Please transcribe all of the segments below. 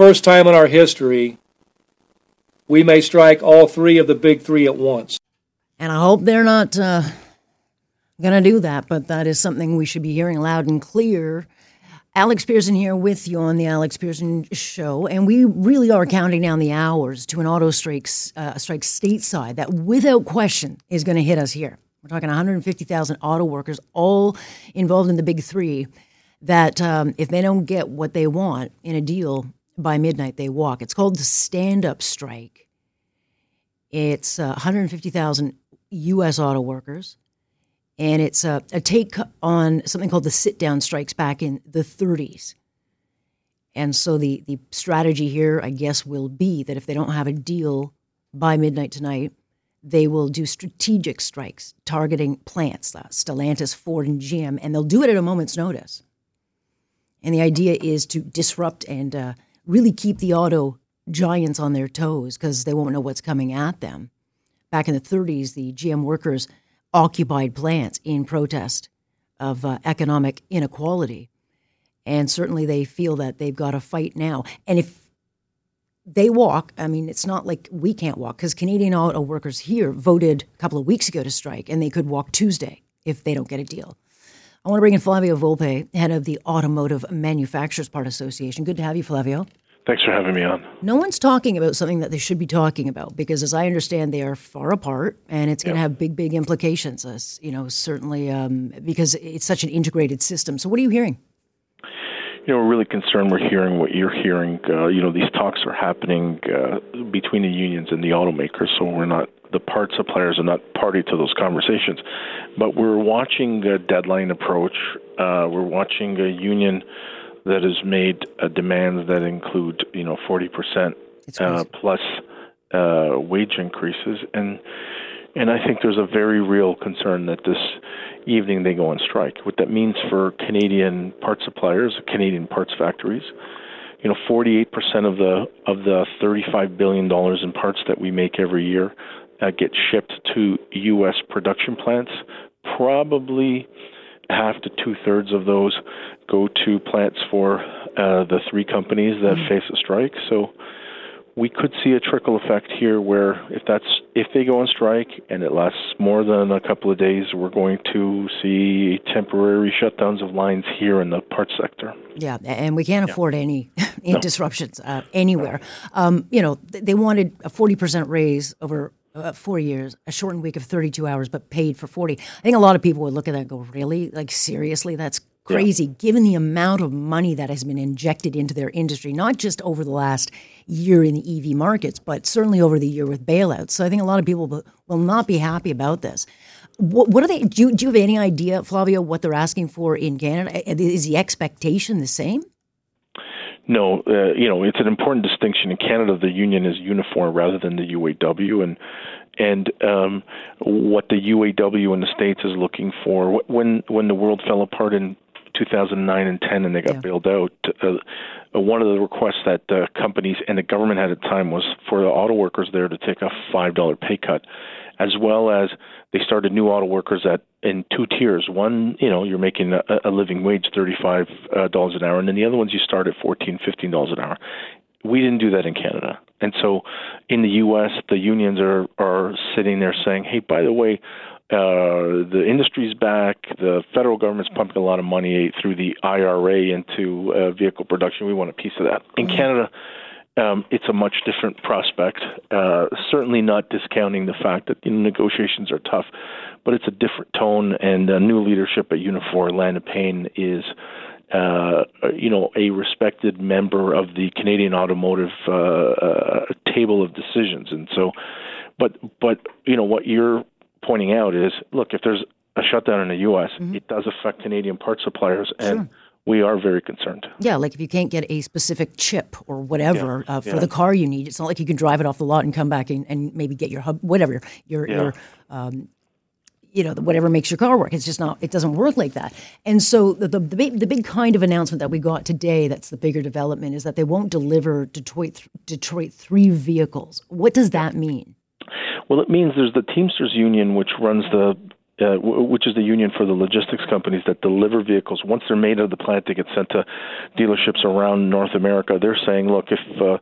First time in our history, we may strike all three of the big three at once. And I hope they're not uh, going to do that, but that is something we should be hearing loud and clear. Alex Pierson here with you on the Alex Pierson Show, and we really are counting down the hours to an auto strike, uh, strike stateside that, without question, is going to hit us here. We're talking 150,000 auto workers, all involved in the big three. That um, if they don't get what they want in a deal by midnight, they walk. It's called the stand-up strike. It's uh, 150,000 U.S. auto workers, and it's a, a take on something called the sit-down strikes back in the 30s. And so the the strategy here, I guess, will be that if they don't have a deal by midnight tonight, they will do strategic strikes targeting plants, uh, Stellantis, Ford, and GM, and they'll do it at a moment's notice. And the idea is to disrupt and uh, really keep the auto giants on their toes because they won't know what's coming at them. Back in the 30s, the GM workers occupied plants in protest of uh, economic inequality. And certainly they feel that they've got to fight now. And if they walk. I mean, it's not like we can't walk because Canadian auto workers here voted a couple of weeks ago to strike, and they could walk Tuesday if they don't get a deal. I want to bring in Flavio Volpe, head of the Automotive Manufacturers Part Association. Good to have you, Flavio. Thanks for having me on. No one's talking about something that they should be talking about because, as I understand, they are far apart, and it's going to have big, big implications. As you know, certainly um, because it's such an integrated system. So, what are you hearing? you know, we're really concerned. We're hearing what you're hearing. Uh, you know, these talks are happening uh, between the unions and the automakers, so we're not the part suppliers are not party to those conversations. But we're watching a deadline approach. Uh, we're watching a union that has made uh, demands that include, you know, 40% uh, plus uh, wage increases, and and I think there's a very real concern that this evening they go on strike. What that means for Canadian parts suppliers, Canadian parts factories, you know, 48% of the of the 35 billion dollars in parts that we make every year uh, get shipped to U.S. production plants. Probably half to two thirds of those go to plants for uh, the three companies that mm-hmm. face a strike. So we could see a trickle effect here where if that's if they go on strike and it lasts more than a couple of days we're going to see temporary shutdowns of lines here in the parts sector yeah and we can't afford yeah. any no. disruptions uh, anywhere um, you know they wanted a 40% raise over uh, four years, a shortened week of 32 hours, but paid for 40. I think a lot of people would look at that and go, really? Like, seriously? That's crazy, yeah. given the amount of money that has been injected into their industry, not just over the last year in the EV markets, but certainly over the year with bailouts. So I think a lot of people will not be happy about this. What, what are they? Do you, do you have any idea, Flavio, what they're asking for in Canada? Is the expectation the same? No, uh, you know it's an important distinction. In Canada, the union is Unifor rather than the UAW, and and um, what the UAW in the states is looking for. When when the world fell apart in 2009 and 10 and they got yeah. bailed out, uh, uh, one of the requests that the companies and the government had at the time was for the auto workers there to take a $5 pay cut, as well as they started new auto workers at in two tiers. One, you know, you're making a, a living wage, $35 uh, an hour, and then the other ones you start at 14 $15 an hour. We didn't do that in Canada. And so in the US, the unions are, are sitting there saying, hey, by the way, uh, the industry's back. The federal government's pumping a lot of money through the IRA into uh, vehicle production. We want a piece of that. In mm-hmm. Canada, um, it's a much different prospect. Uh, certainly not discounting the fact that you know, negotiations are tough, but it's a different tone. And uh, new leadership at Unifor, Lana Payne, is uh, you know, a respected member of the Canadian automotive uh, uh, table of decisions, and so, but but you know what you're pointing out is, look, if there's a shutdown in the U.S., Mm-hmm. it does affect Canadian part suppliers, and we are very concerned. Yeah, like if you can't get a specific chip or whatever Yeah, uh, for yeah. the car you need, it's not like you can drive it off the lot and come back and, and maybe get your hub, whatever your Yeah. your um, you know the, whatever makes your car work. It's just not. It doesn't work like that. And so the the, the, big, the big kind of announcement that we got today, that's the bigger development, is that they won't deliver Detroit Detroit three vehicles. What does that mean? Well, it means there's the Teamsters Union, which runs the uh, w- which is the union for the logistics companies that deliver vehicles. Once they're made out of the plant, they get sent to dealerships around North America. They're saying, look, if uh,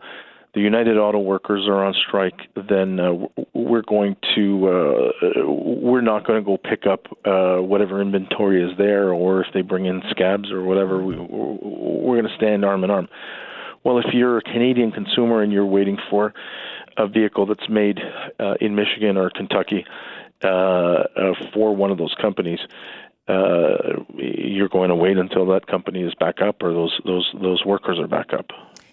the United Auto Workers are on strike, then uh, we're going to uh, we're not going to go pick up uh, whatever inventory is there, or if they bring in scabs or whatever, we, we're going to stand arm in arm. Well, if you're a Canadian consumer and you're waiting for a vehicle that's made uh, in Michigan or Kentucky uh, uh, for one of those companies, uh, you're going to wait until that company is back up or those those those workers are back up.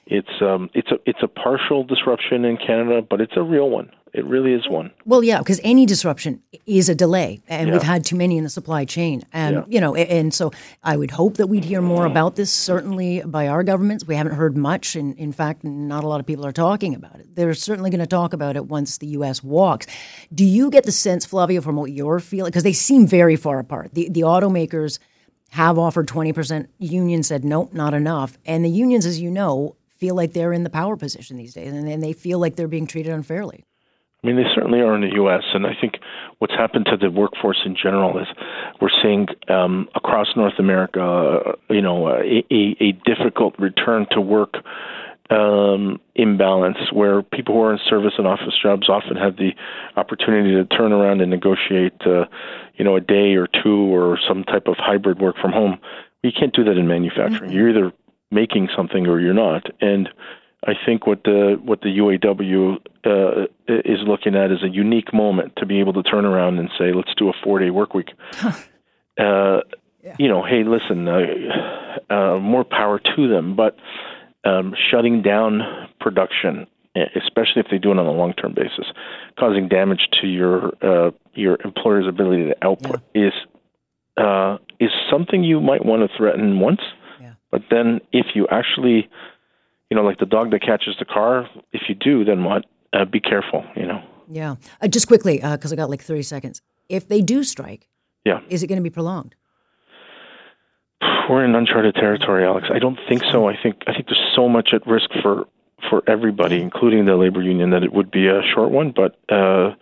It's um it's a it's a partial disruption in Canada, but it's a real one. It really is one. Well, yeah, because any disruption is a delay, and we've had too many in the supply chain. And Yeah. you know, and so I would hope that we'd hear more about this. Certainly by our governments, we haven't heard much, and in fact, not a lot of people are talking about it. They're certainly going to talk about it once the U.S. walks. Do you get the sense, Flavio, from what you're feeling? Because they seem very far apart. The the automakers have offered twenty percent. Union said nope, not enough, and the unions, as you know. Feel like they're in the power position these days, and, and they feel like they're being treated unfairly. I mean, they certainly are in the U.S., and I think what's happened to the workforce in general is we're seeing um, across North America, you know, a, a, a difficult return to work um, imbalance where people who are in service and office jobs often have the opportunity to turn around and negotiate, uh, you know, a day or two or some type of hybrid work from home. You can't do that in manufacturing. You're either making something or you're not, and I think what the what the UAW uh, is looking at is a unique moment to be able to turn around and say, let's do a four day work week. uh, You know, hey, listen, uh, uh, more power to them, but um, shutting down production, especially if they do it on a long term basis, causing damage to your uh, your employer's ability to output is uh, is something you might want to threaten once. But then, if you actually you know, like the dog that catches the car. If you do, then what? Uh, be careful. You know. Yeah. Uh, just quickly, because I got like 30 seconds. If they do strike, Yeah, is it going to be prolonged? we're in uncharted territory, Alex. I don't think so. I think I think there's so much at risk for for everybody, including the labor union, that it would be a short one. But uh,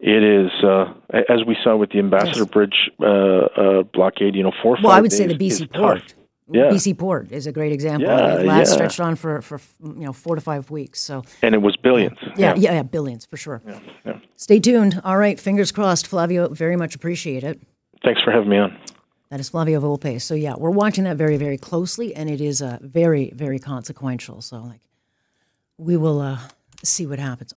it is, uh, as we saw with the Ambassador Yes. Bridge uh, uh, blockade. You know, four. Well, I would say the days BC port. Yeah. BC port is a great example. Yeah, it last yeah. stretched on for, for you know four to five weeks. So and it was billions. yeah, yeah, yeah, billions for sure. yeah. Stay tuned. All right, fingers crossed, Flavio. Very much appreciate it. Thanks for having me on. That is Flavio Volpe. So yeah, we're watching that very, very closely, and it is uh, very, very consequential. So like, we will uh, see what happens.